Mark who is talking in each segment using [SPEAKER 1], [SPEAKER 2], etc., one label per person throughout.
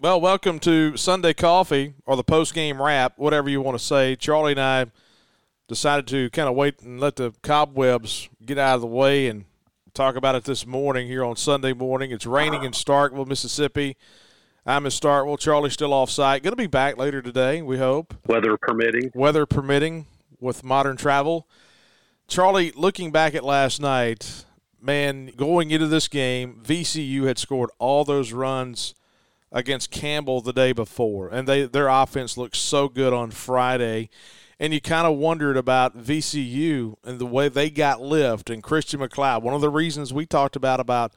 [SPEAKER 1] Well, welcome to Sunday Coffee or the post game wrap, whatever you want to say. Charlie and I decided to kind of wait and let the cobwebs get out of the way and talk about it this morning here on Sunday morning. It's raining in Starkville, Mississippi. I'm in Starkville. Charlie's still off site. Going to be back later today, we hope.
[SPEAKER 2] Weather permitting.
[SPEAKER 1] Weather permitting with modern travel. Charlie, looking back at last night, man, going into this game, VCU had scored all those runs against Campbell the day before, and they their offense looked so good on Friday. And you kind of wondered about VCU and the way they got lift and Christian McLeod. One of the reasons we talked about about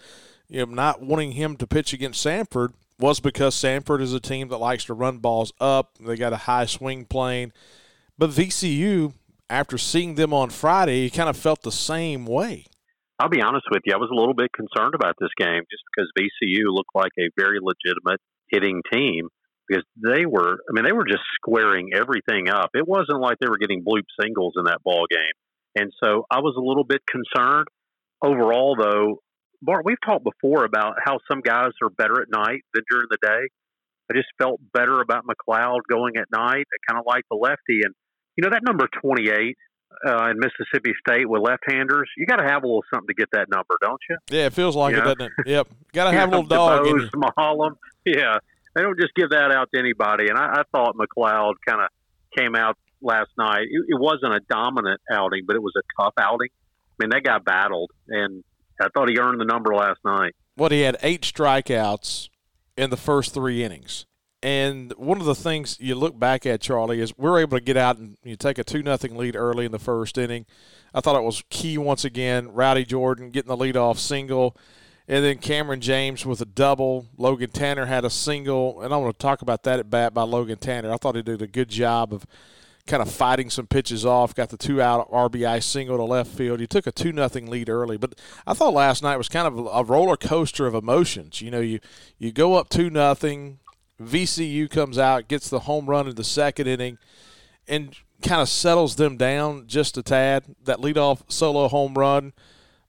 [SPEAKER 1] you know not wanting him to pitch against Samford was because Samford is a team that likes to run balls up. They got a high swing plane. But VCU, after seeing them on Friday, you kind of felt the same way.
[SPEAKER 2] I'll be honest with you. I was a little bit concerned about this game just because VCU looked like a very legitimate hitting team because they were, I mean, they were just squaring everything up. It wasn't like they were getting bloop singles in that ball game. And so I was a little bit concerned. Overall, though, Bart, we've talked before about how some guys are better at night than during the day. I just felt better about McLeod going at night. I kind of like the lefty. And, you know, that number 28, uh, in Mississippi State with left-handers, you got to have a little something to get that number, don't you?
[SPEAKER 1] Yeah, it feels like you it, know? doesn't it? Yep, got to have a little dog.
[SPEAKER 2] DeBose, Smollem, yeah, they don't just give that out to anybody. And I, I thought McLeod kind of came out last night. It, it, wasn't a dominant outing, but it was a tough outing. I mean, that guy battled, and I thought he earned the number last night.
[SPEAKER 1] What he had eight strikeouts in the first three innings. And one of the things you look back at, Charlie, is we're able to get out and you take a two nothing lead early in the first inning. I thought it was key once again. Rowdy Jordan getting the lead off single, and then Kamren James with a double. Logan Tanner had a single, and I want to talk about that at bat by Logan Tanner. I thought he did a good job of kind of fighting some pitches off. Got the two out RBI single to left field. He took a two nothing lead early, but I thought last night was kind of a roller coaster of emotions. You know, you you go up two nothing VCU comes out, gets the home run in the second inning, and kind of settles them down just a tad. That leadoff solo home run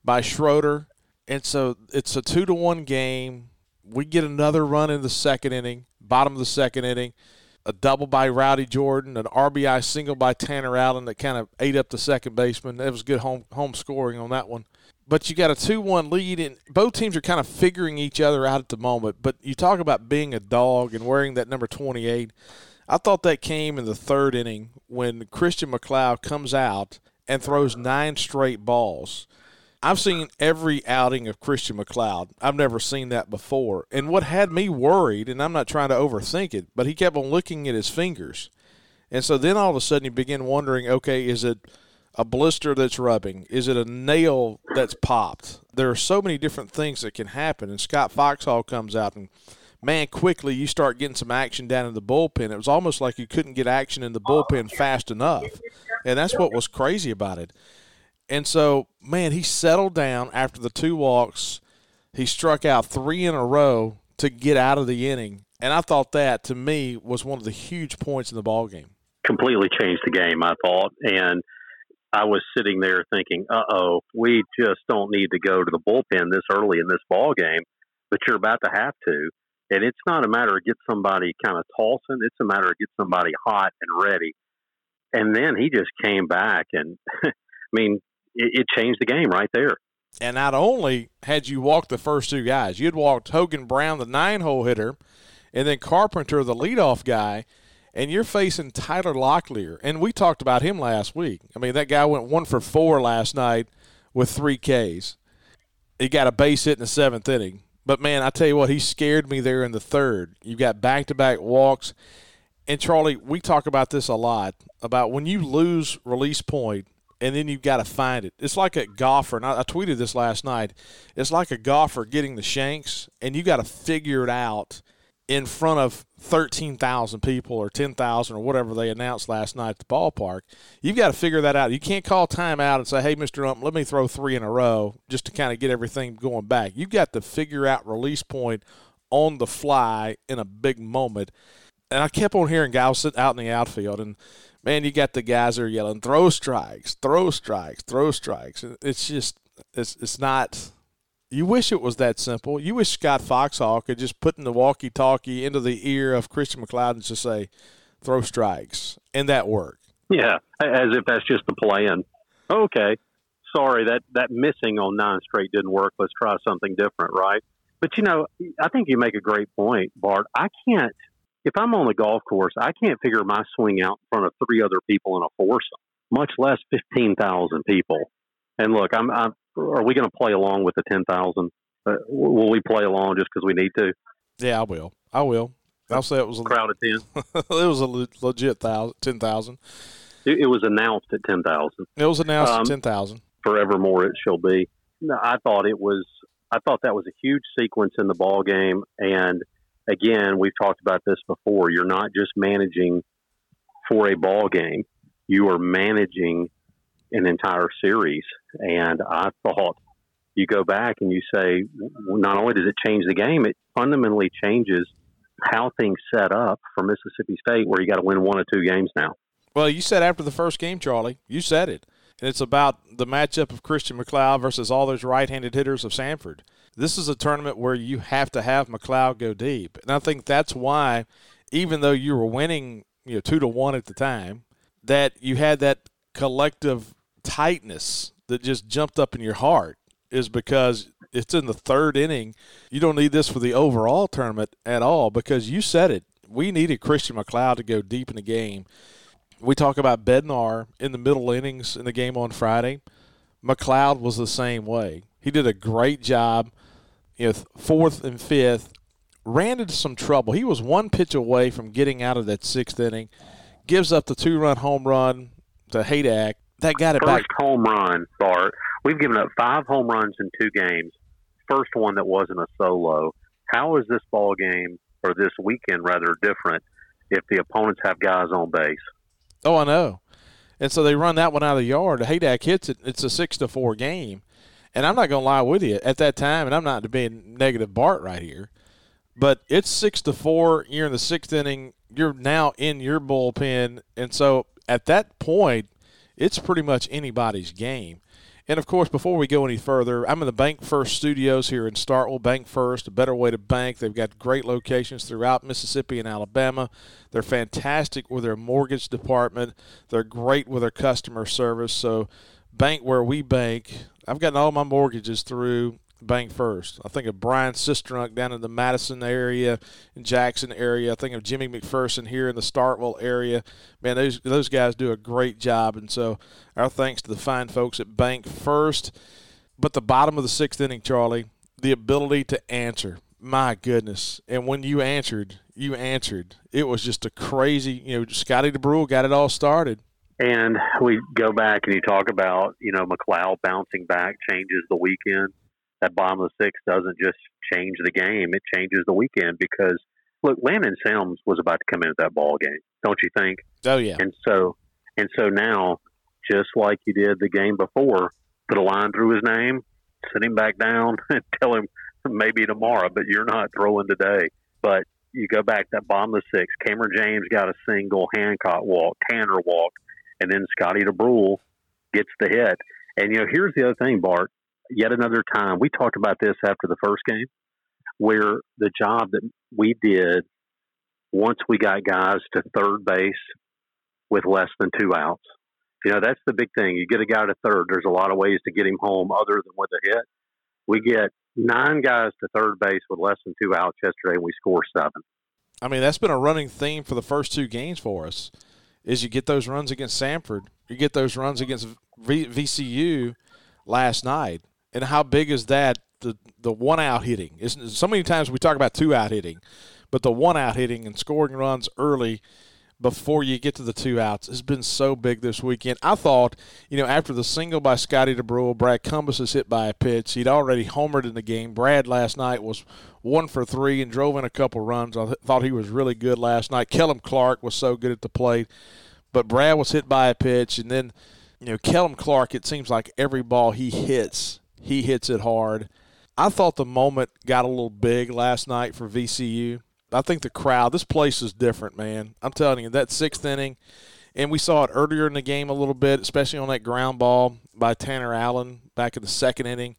[SPEAKER 1] by Schroeder. And so it's a two to one game. We get another run in the second inning, bottom of the second inning, a double by Rowdy Jordan, an RBI single by Tanner Allen that kind of ate up the second baseman. It was good home home scoring on that one but you got a 2 1 lead, and both teams are kind of figuring each other out at the moment. But you talk about being a dog and wearing that number 28. I thought that came in the third inning when Christian McLeod comes out and throws nine straight balls. I've seen every outing of Christian McLeod. I've never seen that before. And what had me worried, and I'm not trying to overthink it, but he kept on looking at his fingers. And so then all of a sudden you begin wondering okay, is it a blister that's rubbing? Is it a nail that's popped? There are so many different things that can happen. And Scott Foxhall comes out and man, quickly you start getting some action down in the bullpen. It was almost like you couldn't get action in the bullpen fast enough. And that's what was crazy about it. And so, man, he settled down after the two walks. He struck out three in a row to get out of the inning. And I thought that, to me, was one of the huge points in the ball game.
[SPEAKER 2] Completely changed the game, I thought. And – I was sitting there thinking, "Uh oh, we just don't need to go to the bullpen this early in this ball game." But you're about to have to, and it's not a matter of get somebody kind of tossing; it's a matter of get somebody hot and ready. And then he just came back, and I mean, it, it changed the game right there.
[SPEAKER 1] And not only had you walked the first two guys, you'd walked Hogan Brown, the nine-hole hitter, and then Carpenter, the leadoff guy and you're facing Tyler Locklear. And we talked about him last week. I mean, that guy went one for four last night with three Ks. He got a base hit in the seventh inning. But man, I tell you what, he scared me there in the third. You've got back to back walks. And Charlie, we talk about this a lot about when you lose release point and then you've got to find it. It's like a golfer, and I, I tweeted this last night. It's like a golfer getting the shanks, and you've got to figure it out in front of 13,000 people or 10,000 or whatever they announced last night at the ballpark. You've got to figure that out. You can't call timeout and say, hey, Mr. Ump, let me throw three in a row just to kind of get everything going back. You've got to figure out release point on the fly in a big moment. And I kept on hearing guys sitting out in the outfield, and man, you got the guys that are yelling, throw strikes, throw strikes, throw strikes. It's just, it's, it's not You wish it was that simple. You wish Scott Foxhall could just put in the walkie-talkie into the ear of Christian McLeod and just say, "Throw strikes," and that work.
[SPEAKER 2] Yeah, as if that's just the plan. Okay, sorry that that missing on nine straight didn't work. Let's try something different, right? But you know, I think you make a great point, Bart. I can't if I'm on the golf course, I can't figure my swing out in front of three other people in a foursome, much less fifteen thousand people. And look, I'm, I'm are we going to play along with the ten thousand? Uh, will we play along just because we need to?
[SPEAKER 1] Yeah, I will. I will. I'll say it was a
[SPEAKER 2] crowd of ten.
[SPEAKER 1] it was a legit thousand, ten thousand.
[SPEAKER 2] It, it was announced at ten thousand.
[SPEAKER 1] It was announced um, at ten thousand.
[SPEAKER 2] Forevermore, it shall be. I thought it was. I thought that was a huge sequence in the ball game, and again, we've talked about this before. You're not just managing for a ball game; you are managing an entire series. And I thought you go back and you say, not only does it change the game, it fundamentally changes how things set up for Mississippi State, where you got to win one or two games now.
[SPEAKER 1] Well, you said after the first game, Charlie, you said it. And it's about the matchup of Christian McLeod versus all those right handed hitters of Samford. This is a tournament where you have to have McLeod go deep. And I think that's why, even though you were winning, you know, two to one at the time, that you had that collective tightness that just jumped up in your heart is because it's in the third inning. You don't need this for the overall tournament at all because you said it. We needed Christian McLeod to go deep in the game. We talk about Bednar in the middle innings in the game on Friday. McLeod was the same way. He did a great job. You know, fourth and fifth, ran into some trouble. He was one pitch away from getting out of that sixth inning. Gives up the two-run home run to Haydack that got it
[SPEAKER 2] First
[SPEAKER 1] back.
[SPEAKER 2] home run, Bart. We've given up five home runs in two games. First one that wasn't a solo. How is this ball game or this weekend rather different if the opponents have guys on base?
[SPEAKER 1] Oh, I know. And so they run that one out of the yard. Haydack hits it. It's a six to four game. And I'm not going to lie with you at that time, and I'm not being negative Bart right here, but it's six to four. You're in the sixth inning. You're now in your bullpen, and so at that point, it's pretty much anybody's game. And of course, before we go any further, I'm in the Bank First studios here in Starkville. Bank First, a better way to bank. They've got great locations throughout Mississippi and Alabama. They're fantastic with their mortgage department. They're great with their customer service. So, bank where we bank. I've gotten all my mortgages through Bank First. I think of Brian Sistrunk down in the Madison area, in Jackson area. I think of Jimmy McPherson here in the Starkville area. Man, those those guys do a great job, and so our thanks to the fine folks at Bank First. But the bottom of the sixth inning, Charlie, the ability to answer. My goodness! And when you answered, you answered. It was just a crazy. You know, Scotty Dubrule got it all started.
[SPEAKER 2] And we go back and you talk about, you know, McLeod bouncing back changes the weekend that bottom of the six doesn't just change the game; it changes the weekend because look, Landon Sims was about to come into that ball game, don't you think?
[SPEAKER 1] Oh yeah.
[SPEAKER 2] And so, and so now, just like you did the game before, put a line through his name, sit him back down, and tell him maybe tomorrow, but you're not throwing today. But you go back that bottom of the six. Kamren James got a single, Hancock walk, Tanner walk, and then Scotty Dubrule gets the hit. And you know, here's the other thing, Bart yet another time. We talked about this after the first game, where the job that we did once we got guys to third base with less than two outs. You know, that's the big thing. You get a guy to third, there's a lot of ways to get him home other than with a hit. We get nine guys to third base with less than two outs yesterday, and we score seven.
[SPEAKER 1] I mean, that's been a running theme for the first two games for us. Is you get those runs against Samford, you get those runs against v- VCU last night, and how big is that? The the one out hitting. Isn't so many times we talk about two out hitting, but the one out hitting and scoring runs early before you get to the two outs has been so big this weekend. I thought, you know, after the single by Scotty Dubrule, Brad Cumbest is hit by a pitch. He'd already homered in the game. Brad last night was one for three and drove in a couple runs. I thought he was really good last night. Kellum Clark was so good at the plate, but Brad was hit by a pitch, and then, you know, Kellum Clark. It seems like every ball he hits he hits it hard. I thought the moment got a little big last night for VCU. I think the crowd, this place is different, man. I'm telling you, that sixth inning, and we saw it earlier in the game a little bit, especially on that ground ball by Tanner Allen back in the second inning.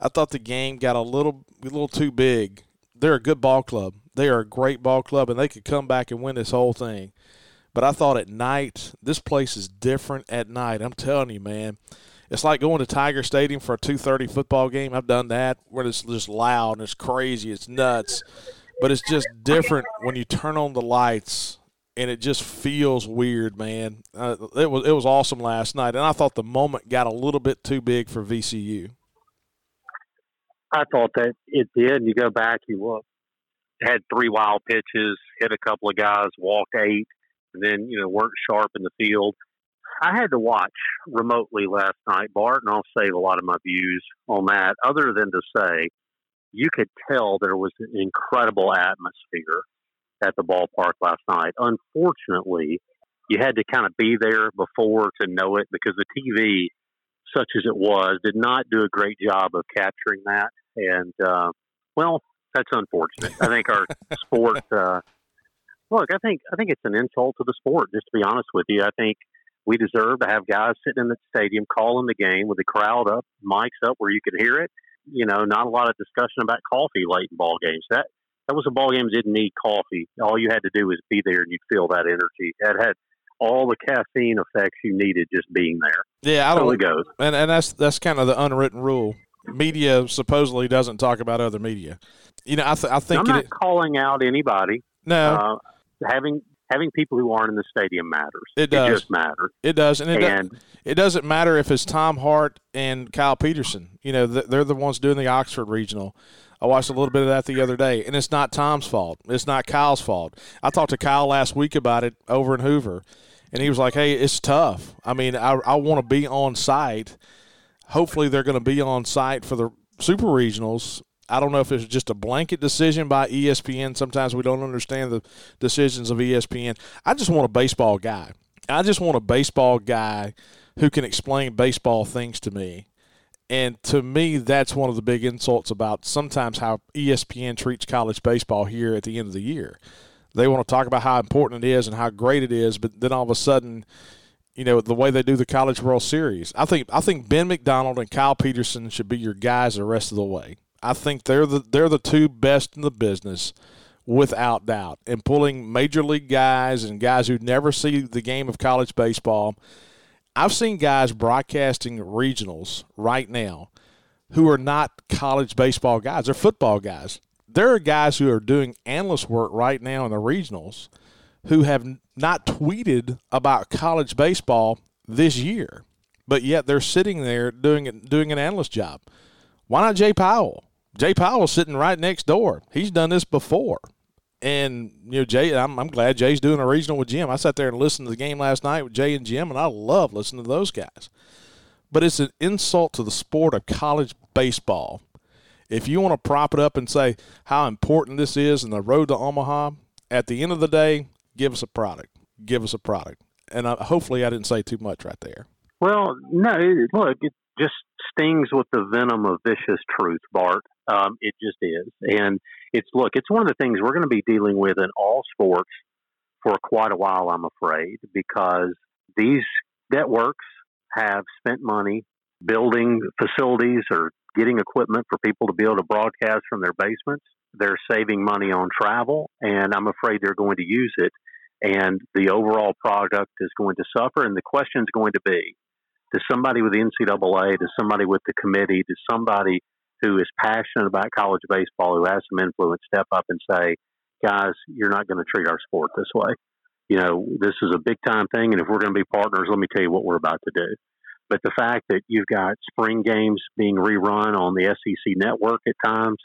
[SPEAKER 1] I thought the game got a little a little too big. They're a good ball club. They are a great ball club, and they could come back and win this whole thing. But I thought at night, this place is different at night. I'm telling you, man. It's like going to Tiger Stadium for a 2:30 football game. I've done that where it's just loud and it's crazy, it's nuts. But it's just different when you turn on the lights and it just feels weird, man. Uh, it was it was awesome last night, and I thought the moment got a little bit too big for VCU.
[SPEAKER 2] I thought that it did. You go back, you look, had three wild pitches, hit a couple of guys, walked eight, and then you know weren't sharp in the field. I had to watch remotely last night, Bart, and I'll save a lot of my views on that. Other than to say, you could tell there was an incredible atmosphere at the ballpark last night. Unfortunately, you had to kind of be there before to know it because the TV, such as it was, did not do a great job of capturing that. And uh, well, that's unfortunate. I think our sport. Uh, look, I think I think it's an insult to the sport. Just to be honest with you, I think we deserve to have guys sitting in the stadium calling the game with the crowd up, mics up where you could hear it. You know, not a lot of discussion about coffee late in ball games. That that was a ball game that didn't need coffee. All you had to do was be there and you'd feel that energy. It had all the caffeine effects you needed just being there.
[SPEAKER 1] Yeah, I don't.
[SPEAKER 2] So it goes.
[SPEAKER 1] And and that's that's kind of the unwritten rule. Media supposedly doesn't talk about other media. You know, I, th- I think
[SPEAKER 2] I'm not
[SPEAKER 1] it,
[SPEAKER 2] calling out anybody.
[SPEAKER 1] no,
[SPEAKER 2] Uh, having having people who aren't in the stadium matters.
[SPEAKER 1] It does.
[SPEAKER 2] just matters.
[SPEAKER 1] it does, and it
[SPEAKER 2] And
[SPEAKER 1] it doesn't matter if it's Tom Hart and Kyle Peterson. You know, they're the ones doing the Oxford Regional. I watched a little bit of that the other day, and it's not Tom's fault. It's not Kyle's fault. I talked to Kyle last week about it over in Hoover, and he was like, "Hey, it's tough. I mean, I, I want to be on site. Hopefully, they're going to be on site for the Super Regionals." I don't know if it's just a blanket decision by ESPN. Sometimes we don't understand the decisions of ESPN. I just want a baseball guy. I just want a baseball guy who can explain baseball things to me. And to me, that's one of the big insults about sometimes how ESPN treats college baseball here at the end of the year. They want to talk about how important it is and how great it is, but then all of a sudden, you know, the way they do the College World Series. I think I think Ben McDonald and Kyle Peterson should be your guys the rest of the way. I think they're the they're the two best in the business without doubt. And pulling major league guys and guys who never see the game of college baseball. I've seen guys broadcasting regionals right now who are not college baseball guys. They're football guys. There are guys who are doing analyst work right now in the regionals who have not tweeted about college baseball this year, but yet they're sitting there doing doing an analyst job. Why not Jay Powell? Jay Powell's sitting right next door. He's done this before. And you know, Jay, I'm, I'm glad Jay's doing a regional with Jim. I sat there and listened to the game last night with Jay and Jim, and I love listening to those guys. But it's an insult to the sport of college baseball. If you want to prop it up and say how important this is in the road to Omaha, at the end of the day, give us a product. Give us a product. And I, hopefully, I didn't say too much right there.
[SPEAKER 2] Well, no, look, it just stings with the venom of vicious truth, Bart. Um, it just is. And it's, look, it's one of the things we're going to be dealing with in all sports for quite a while, I'm afraid, because these networks have spent money building facilities or getting equipment for people to be able to broadcast from their basements. They're saving money on travel, and I'm afraid they're going to use it. And the overall product is going to suffer. And the question is going to be does somebody with the NCAA, does somebody with the committee, does somebody who is passionate about college baseball, who has some influence, step up and say, guys, you're not going to treat our sport this way. You know, this is a big time thing, and if we're going to be partners, let me tell you what we're about to do. But the fact that you've got spring games being rerun on the SEC network at times,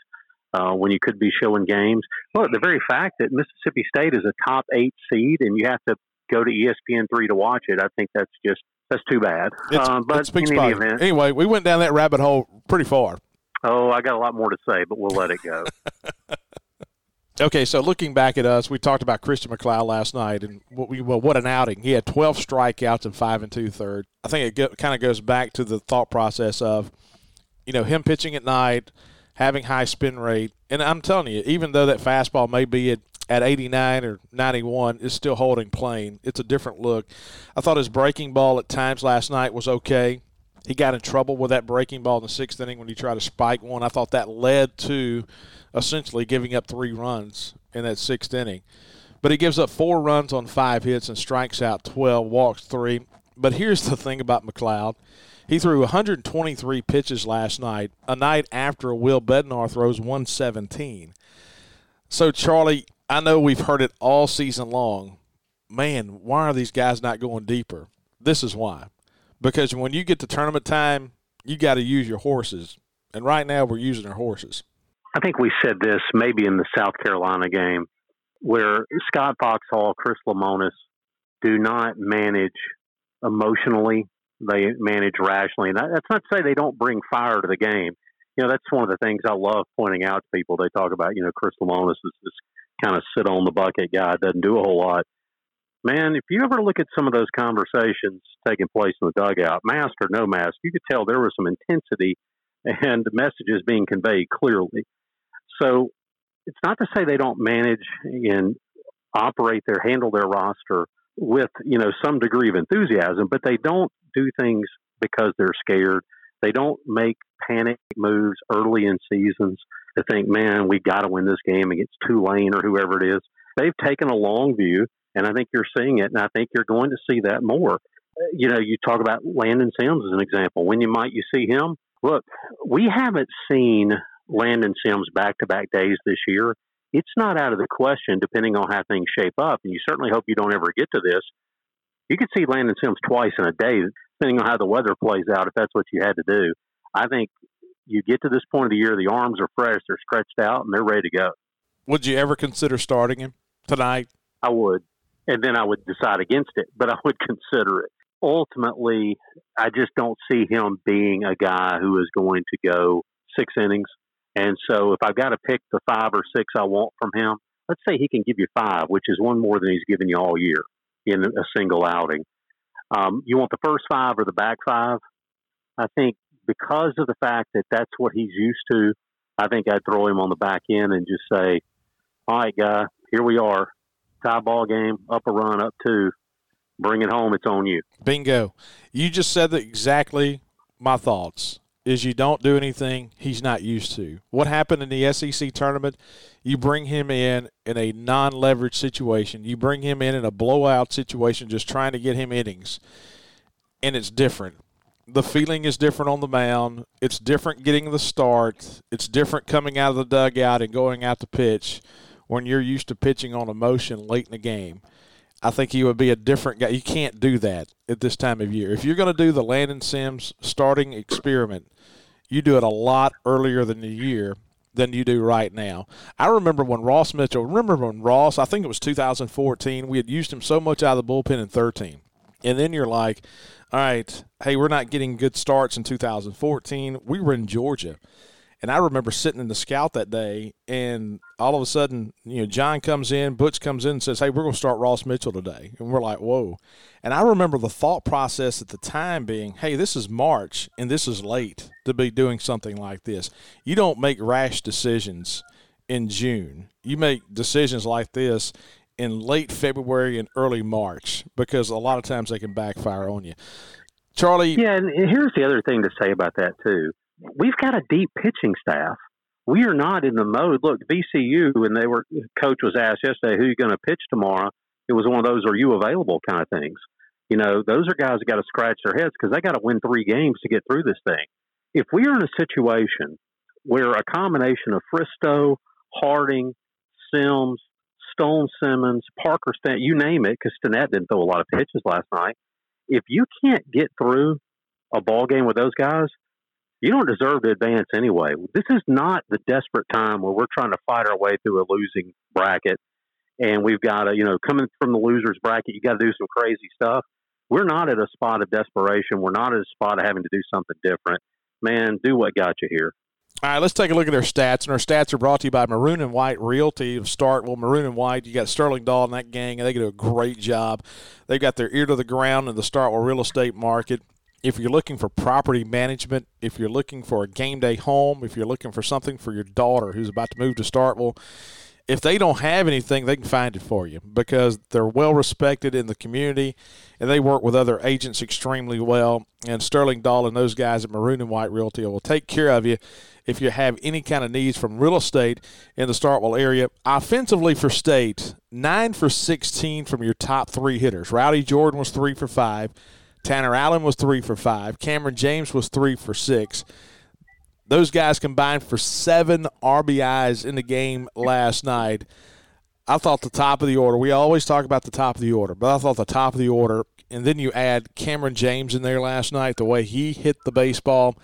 [SPEAKER 2] uh, when you could be showing games, well, the very fact that Mississippi State is a top eight seed and you have to go to ESPN three to watch it, I think that's just that's too bad.
[SPEAKER 1] It's,
[SPEAKER 2] um, but in any event,
[SPEAKER 1] Anyway, we went down that rabbit hole pretty far.
[SPEAKER 2] Oh, I got a lot more to say, but we'll let it go.
[SPEAKER 1] Okay, so looking back at us, we talked about Christian McLeod last night, and what we well, what an outing! He had 12 strikeouts and five and two thirds. I think it kind of goes back to the thought process of, you know, him pitching at night, having high spin rate, and I'm telling you, even though that fastball may be at at 89 or 91, it's still holding plane. It's a different look. I thought his breaking ball at times last night was okay. He got in trouble with that breaking ball in the sixth inning when he tried to spike one. I thought that led to essentially giving up three runs in that sixth inning. But he gives up four runs on five hits and strikes out 12, walks three. But here's the thing about McLeod. He threw 123 pitches last night, a night after Will Bednar throws 117. So, Charlie, I know we've heard it all season long. Man, why are these guys not going deeper? This is why. Because when you get to tournament time, you got to use your horses. And right now, we're using our horses.
[SPEAKER 2] I think we said this maybe in the South Carolina game where Scott Foxhall, Chris Lemonis do not manage emotionally. They manage rationally. And that's not to say they don't bring fire to the game. You know, that's one of the things I love pointing out to people. They talk about, you know, Chris Lemonis is this kind of sit on the bucket guy, doesn't do a whole lot. Man, if you ever look at some of those conversations taking place in the dugout, mask or no mask, you could tell there was some intensity and messages being conveyed clearly. So it's not to say they don't manage and operate their handle their roster with you know some degree of enthusiasm, but they don't do things because they're scared. They don't make panic moves early in seasons to think, man, we got to win this game against Tulane or whoever it is. They've taken a long view, and I think you're seeing it, and I think you're going to see that more. Uh, you know, you talk about Landon Sims as an example. When you might you see him? Look, we haven't seen Landon Sims back to back days this year, it's not out of the question, depending on how things shape up. And you certainly hope you don't ever get to this. You could see Landon Sims twice in a day, depending on how the weather plays out, if that's what you had to do. I think you get to this point of the year, the arms are fresh, they're stretched out, and they're ready to go.
[SPEAKER 1] Would you ever consider starting him tonight?
[SPEAKER 2] I would. And then I would decide against it, but I would consider it. Ultimately, I just don't see him being a guy who is going to go six innings, and so if I've got to pick the five or six I want from him, let's say he can give you five, which is one more than he's given you all year in a single outing. Um, you want the first five or the back five? I think because of the fact that that's what he's used to, I think I'd throw him on the back end and just say, all right, guy, here we are. Tie ball game, up a run, up two. Bring it home. It's on you.
[SPEAKER 1] Bingo. You just said exactly my thoughts is you don't do anything he's not used to. What happened in the SEC tournament? You bring him in in a non-leverage situation. You bring him in in a blowout situation, just trying to get him innings, and it's different. The feeling is different on the mound. It's different getting the start. It's different coming out of the dugout and going out to pitch when you're used to pitching on emotion late in the game. I think he would be a different guy. You can't do that at this time of year. If you're going to do the Landon Sims starting experiment, you do it a lot earlier than the year than you do right now. I remember when Ross Mitchell, remember when Ross, I think it was 2014, we had used him so much out of the bullpen in 13. And then you're like, all right, hey, we're not getting good starts in 2014. We were in Georgia. And I remember sitting in the scout that day, and all of a sudden, you know, John comes in, Butch comes in and says, Hey, we're going to start Ross Mitchell today. And we're like, Whoa. And I remember the thought process at the time being, Hey, this is March, and this is late to be doing something like this. You don't make rash decisions in June, you make decisions like this in late February and early March because a lot of times they can backfire on you. Charlie.
[SPEAKER 2] Yeah, and here's the other thing to say about that, too we've got a deep pitching staff. We are not in the mode. Look, VCU, and they were coach was asked yesterday, "Who are you going to pitch tomorrow?" It was one of those "Are you available?" kind of things. You know, those are guys that got to scratch their heads because they got to win three games to get through this thing. If we are in a situation where a combination of Fristoe, Harding, Sims, Stone Simmons, Parker Stan, you name it, because Stinnett didn't throw a lot of pitches last night. If you can't get through a ball game with those guys, you don't deserve to advance anyway. This is not the desperate time where we're trying to fight our way through a losing bracket and we've got to, you know, coming from the losers bracket, you got to do some crazy stuff. We're not at a spot of desperation. We're not at a spot of having to do something different. Man, do what got you here.
[SPEAKER 1] All right, let's take a look at their stats. And our stats are brought to you by Maroon and White Realty. Start well, Maroon and White. You got Sterling Dahl and that gang, and they do a great job. They've got their ear to the ground in the Starkville real estate market if you're looking for property management, if you're looking for a game day home, if you're looking for something for your daughter who's about to move to Starkville, if they don't have anything, they can find it for you because they're well respected in the community and they work with other agents extremely well. And Sterling Dahl and those guys at Maroon and White Realty will take care of you if you have any kind of needs from real estate in the Starkville area. Offensively for state, 9 for 16 from your top three hitters. Rowdy Jordan was 3 for 5. Tanner Allen was 3 for 5. Kamren James was 3 for 6. Those guys combined for seven RBIs in the game last night. I thought the top of the order, we always talk about the top of the order, but I thought the top of the order, and then you add Kamren James in there last night, the way he hit the baseball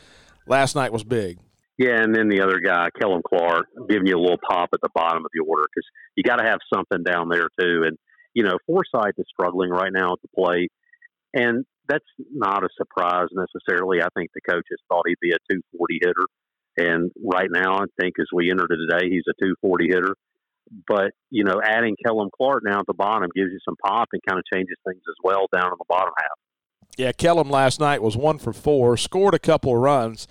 [SPEAKER 1] last night was big.
[SPEAKER 2] Yeah, and then the other guy, Kellum Clark, giving you a little pop at the bottom of the order because you got to have something down there too. And you know, Forsythe is struggling right now at the plate, and that's not a surprise necessarily. I think the coaches thought he'd be a 240 hitter, and right now, I think as we enter today, he's a 240 hitter. But you know, adding Kellum Clark now at the bottom gives you some pop and kind of changes things as well down in the bottom half.
[SPEAKER 1] Yeah, Kellum last night was one for four, scored a couple of runs,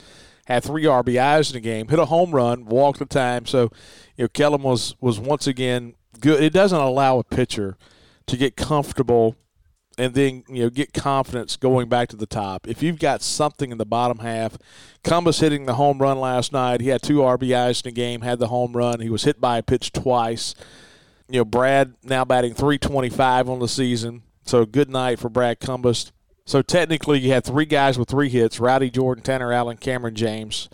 [SPEAKER 1] had three RBIs in the game, hit a home run, walked a time. So, you know, Kellum was was once again good. It doesn't allow a pitcher to get comfortable and then you know get confidence going back to the top. If you've got something in the bottom half, Cumbest hitting the home run last night. He had two RBIs in the game, had the home run. He was hit by a pitch twice. You know, Brad now batting 325 on the season. So good night for Brad Cumbest. So technically, you had three guys with three hits: Rowdy Jordan, Tanner Allen, Kamren James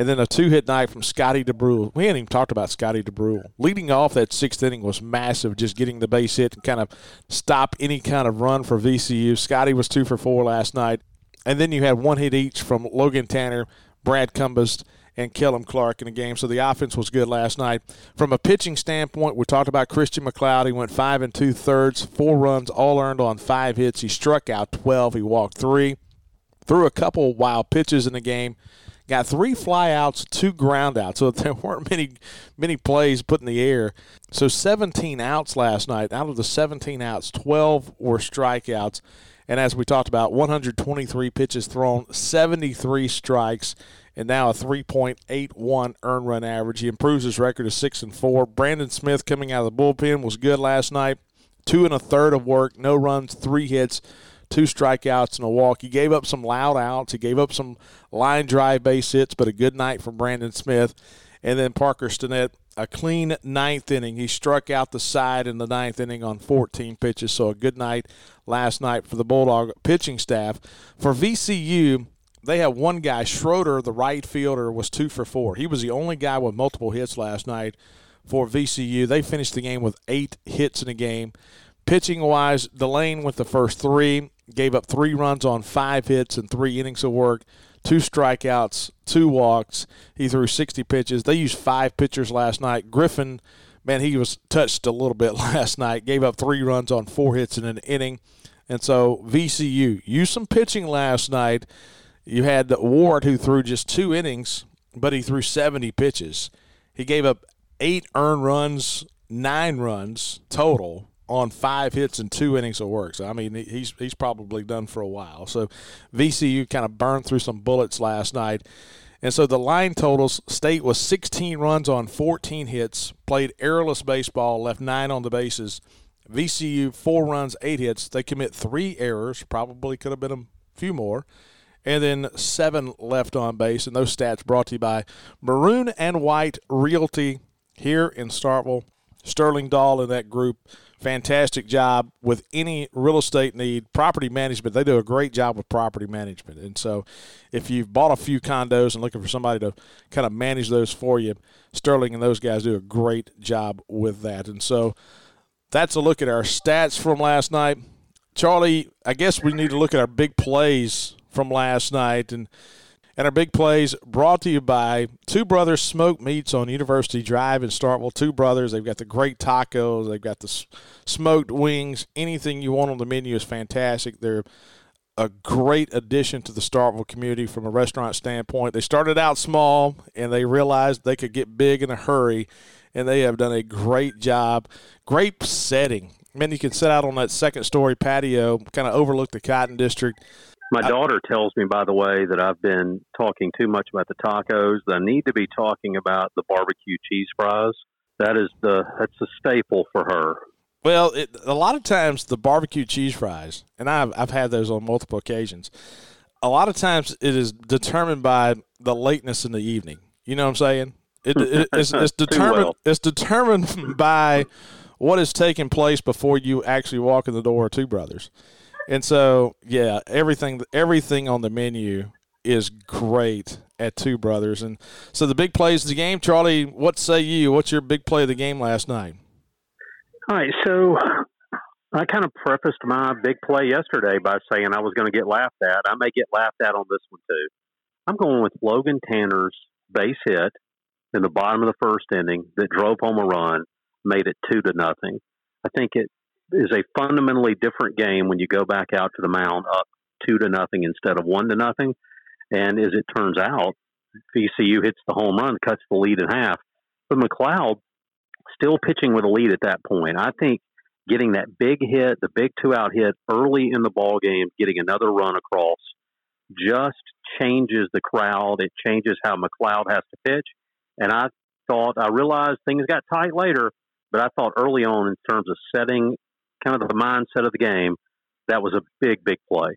[SPEAKER 1] and then a two-hit night from Scotty Dubrule. We hadn't even talked about Scotty Dubrule. Leading off that sixth inning was massive, just getting the base hit and kind of stop any kind of run for VCU. Scotty was two for four last night, and then you had one hit each from Logan Tanner, Brad Cumbest, and Kellum Clark in the game. So the offense was good last night. From a pitching standpoint, we talked about Christian McLeod. He went five and two thirds, four runs, all earned on five hits. He struck out 12. He walked three, threw a couple wild pitches in the game got three flyouts, two groundouts. So there weren't many many plays put in the air. So 17 outs last night. Out of the 17 outs, 12 were strikeouts. And as we talked about, 123 pitches thrown, 73 strikes, and now a 3.81 earned run average. He improves his record to six and four. Brandon Smith coming out of the bullpen was good last night. Two and a third of work, no runs, three hits two strikeouts and a walk. He gave up some loud outs. He gave up some line drive base hits, but a good night from Brandon Smith. And then Parker Stinnett, a clean ninth inning. He struck out the side in the ninth inning on 14 pitches. So a good night last night for the Bulldog pitching staff. For VCU, they have one guy, Schroeder, the right fielder, was two for four. He was the only guy with multiple hits last night for VCU. They finished the game with eight hits in a game. Pitching wise, Delane with the first three gave up three runs on five hits and three innings of work, two strikeouts, two walks. He threw 60 pitches. They used five pitchers last night. Griffin, man, he was touched a little bit last night. Gave up three runs on four hits in an inning. And so VCU used some pitching last night. You had Ward who threw just two innings, but he threw 70 pitches. He gave up eight earned runs, nine runs total on five hits and two innings of work. So I mean, he's he's probably done for a while. So VCU kind of burned through some bullets last night. And so the line totals State was 16 runs on 14 hits, played errorless baseball, left nine on the bases. VCU, four runs, eight hits. They commit three errors, probably could have been a few more. And then seven left on base. And those stats brought to you by Maroon and White Realty here in Starkville. Sterling Dahl and that group fantastic job with any real estate need. Property management, they do a great job with property management. And so if you've bought a few condos and looking for somebody to kind of manage those for you, Sterling and those guys do a great job with that. And so that's a look at our stats from last night. Charlie, I guess we need to look at our big plays from last night and – and our big plays brought to you by Two Brothers Smoke Meats on University Drive in Starkville. Two Brothers, they've got the great tacos, they've got the smoked wings. Anything you want on the menu is fantastic. They're a great addition to the Starkville community from a restaurant standpoint. They started out small and they realized they could get big in a hurry, and they have done a great job. Great setting. Man, you can sit out on that second story patio, kind of overlook the Cotton District
[SPEAKER 2] my daughter tells me, by the way, that I've been talking too much about the tacos. I need to be talking about the barbecue cheese fries That is the that's a staple for her.
[SPEAKER 1] Well, it, a lot of times the barbecue cheese fries, and I've I've had those on multiple occasions. A lot of times it is determined by the lateness in the evening. You know what I'm saying? It, it, it's, it's determined.
[SPEAKER 2] well.
[SPEAKER 1] It's determined by what is taking place before you actually walk in the door Two Brothers. And so, yeah, everything everything on the menu is great at Two Brothers. And so the big plays of the game, Charlie. What say you? What's your big play of the game last night?
[SPEAKER 2] All right, so I kind of prefaced my big play yesterday by saying I was going to get laughed at. I may get laughed at on this one too. I'm going with Logan Tanner's base hit in the bottom of the first inning that drove home a run, made it two to nothing. I think it is a fundamentally different game when you go back out to the mound up two to nothing instead of one to nothing. And as it turns out, VCU hits the home run, cuts the lead in half. But McLeod still pitching with a lead at that point. I think getting that big hit, the big two out hit early in the ball game, getting another run across, just changes the crowd. It changes how McLeod has to pitch. And I thought, I realized things got tight later, but I thought early on, in terms of setting kind of the mindset of the game, that was a big, big play.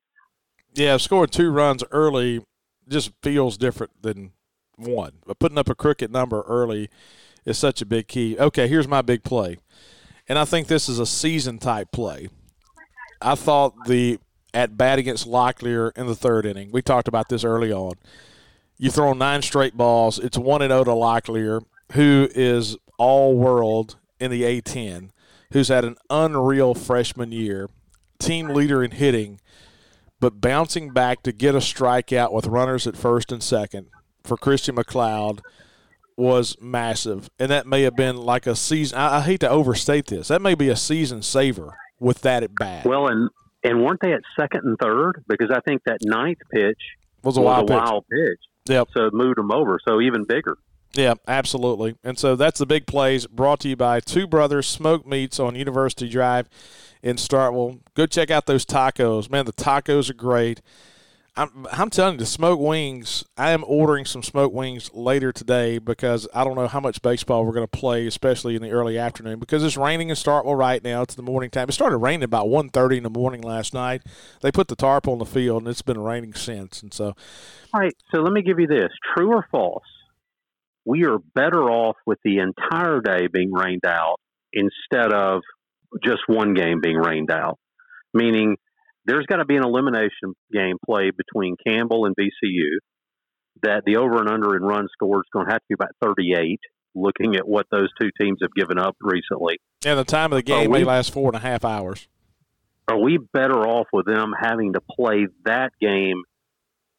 [SPEAKER 1] Yeah, scoring two runs early just feels different than one. But putting up a crooked number early is such a big key. Okay, here's my big play. And I think this is a season type play. I thought the at bat against Locklear in the third inning. We talked about this early on. You throw nine straight balls. It's one and zero to Locklear, who is all world in the A10, who's had an unreal freshman year, team leader in hitting, but bouncing back to get a strikeout with runners at first and second for Christian McLeod was massive, and that may have been like a season. I, I hate to overstate this. That may be a season saver with that at bat.
[SPEAKER 2] Well, and and weren't they at second and third? Because I think that ninth pitch
[SPEAKER 1] was a
[SPEAKER 2] was
[SPEAKER 1] wild
[SPEAKER 2] a
[SPEAKER 1] pitch.
[SPEAKER 2] wild pitch.
[SPEAKER 1] Yep.
[SPEAKER 2] So it moved them over. So even bigger.
[SPEAKER 1] Yeah, absolutely. And so that's the big plays brought to you by Two Brothers Smoke Meats on University Drive in Starkville. Go check out those tacos. Man, the tacos are great. I'm, I'm telling you, the smoke wings, I am ordering some smoke wings later today because I don't know how much baseball we're going to play, especially in the early afternoon, because it's raining in Starkville right now. It's the morning time. It started raining about 1.30 in the morning last night. They put the tarp on the field, and it's been raining since. And so,
[SPEAKER 2] All right. So let me give you this: true or false? We are better off with the entire day being rained out instead of just one game being rained out. Meaning, there's got to be an elimination game played between Campbell and VCU. That the over and under in run score is going to have to be about 38. Looking at what those two teams have given up recently,
[SPEAKER 1] and the time of the game
[SPEAKER 2] we-
[SPEAKER 1] may last four and a half hours.
[SPEAKER 2] are we better off with them having to play that game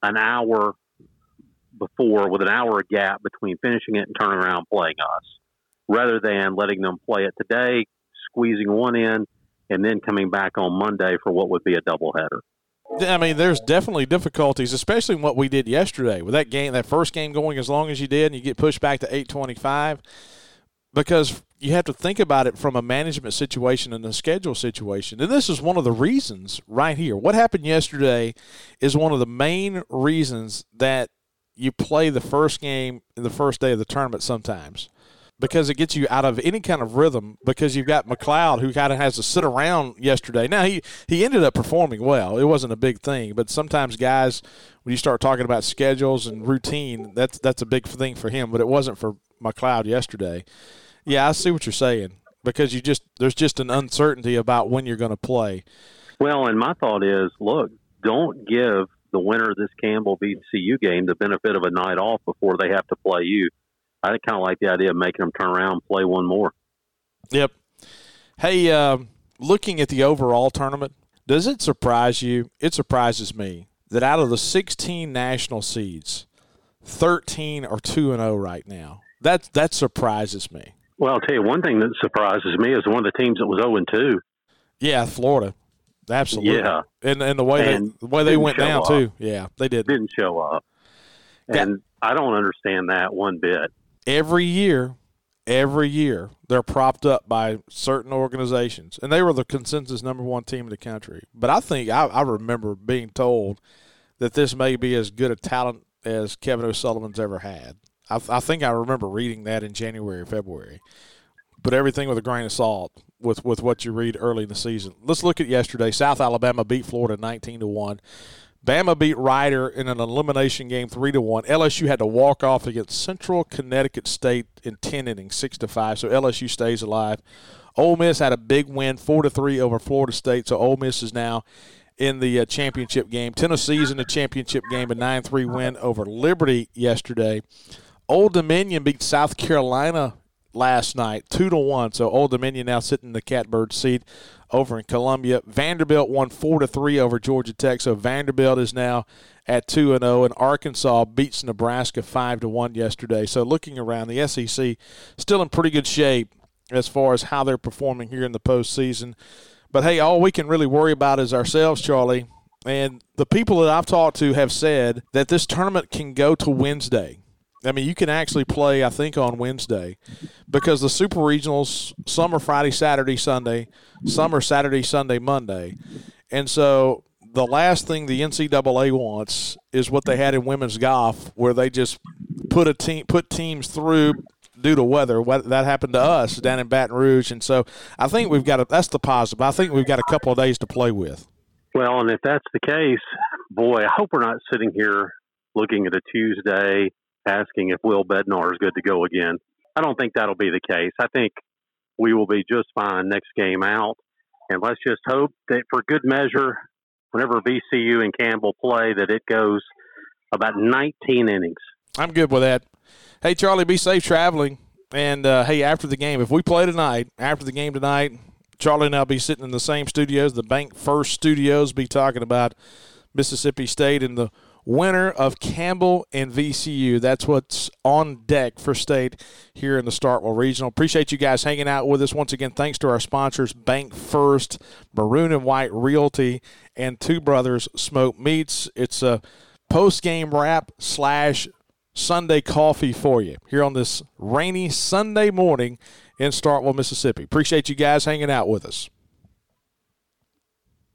[SPEAKER 2] an hour before with an hour gap between finishing it and turning around playing us rather than letting them play it today squeezing one in and then coming back on monday for what would be a doubleheader
[SPEAKER 1] I mean, there's definitely difficulties, especially in what we did yesterday with that game, that first game going as long as you did, and you get pushed back to 825 because you have to think about it from a management situation and a schedule situation. And this is one of the reasons right here. What happened yesterday is one of the main reasons that you play the first game in the first day of the tournament sometimes because it gets you out of any kind of rhythm because you've got McLeod who kind of has to sit around yesterday. Now he he ended up performing well. It wasn't a big thing, but sometimes guys when you start talking about schedules and routine, that's that's a big thing for him, but it wasn't for McLeod yesterday. Yeah, I see what you're saying because you just there's just an uncertainty about when you're going to play.
[SPEAKER 2] well and my thought is look don't give the winner of this campbell vcu game the benefit of a night off before they have to play you i kind of like the idea of making them turn around and play one more
[SPEAKER 1] Yep. Hey, um, looking at the overall tournament, does it surprise you? It surprises me that out of the 16 national seeds, 13 are 2 and 0 right now. That that surprises me.
[SPEAKER 2] Well, I'll tell you one thing that surprises me is one of the teams that was 0 and 2.
[SPEAKER 1] Yeah, Florida. Absolutely.
[SPEAKER 2] Yeah.
[SPEAKER 1] And and the way
[SPEAKER 2] And
[SPEAKER 1] they the way they went down
[SPEAKER 2] up.
[SPEAKER 1] too. Yeah, they did.
[SPEAKER 2] Didn't show up. And I don't understand that one bit.
[SPEAKER 1] every year, every year, they're propped up by certain organizations, and they were the consensus number one team in the country. But I think I, I remember being told that this may be as good a talent as Kevin O'Sullivan's ever had. I, I think I remember reading that in January or February. but everything with a grain of salt with, with what you read early in the season. Let's look at yesterday. South Alabama beat Florida 19 to 1. Bama beat Rider in an elimination game three to one. LSU had to walk off against Central Connecticut State in ten innings, six to five. So LSU stays alive. Ole Miss had a big win, four to three over Florida State. So Ole Miss is now in the uh, championship game. Tennessee's in the championship game, a nine three win over Liberty yesterday. Old Dominion beat South Carolina last night, two to one. So Old Dominion now sitting in the catbird seat over in Columbia. Vanderbilt won four to three over Georgia Tech. So Vanderbilt is now at two and zero, and Arkansas beats Nebraska five to one yesterday. So looking around, the SEC still in pretty good shape as far as how they're performing here in the postseason. But hey, all we can really worry about is ourselves, Charlie. And the people that I've talked to have said that this tournament can go to Wednesday. I mean, you can actually play, I think, on Wednesday because the Super Regionals, some are Friday, Saturday, Sunday, some are Saturday, Sunday, Monday. And so the last thing the NCAA wants is what they had in women's golf, where they just put a team, put teams through due to weather. That happened to us down in Baton Rouge. And so I think we've got a, that's the positive. I think we've got a couple of days to play with.
[SPEAKER 2] Well, and if that's the case, boy, I hope we're not sitting here looking at a Tuesday asking if Will Bednar is good to go again. I don't think that'll be the case. I think we will be just fine next game out. And let's just hope that for good measure, whenever VCU and Campbell play, that it goes about 19 innings.
[SPEAKER 1] I'm good with that. Hey, Charlie, be safe traveling. And uh, hey, after the game, if we play tonight, after the game tonight, Charlie and I'll be sitting in the same studios, the Bank First Studios, be talking about Mississippi State and the winner of Campbell and VCU. That's what's on deck for state here in the Starkville Regional. Appreciate you guys hanging out with us once again. Thanks to our sponsors, Bank First, Maroon and White Realty, and Two Brothers Smoke Meats. It's a post game wrap slash Sunday coffee for you here on this rainy Sunday morning in Starkville, Mississippi. Appreciate you guys hanging out with us.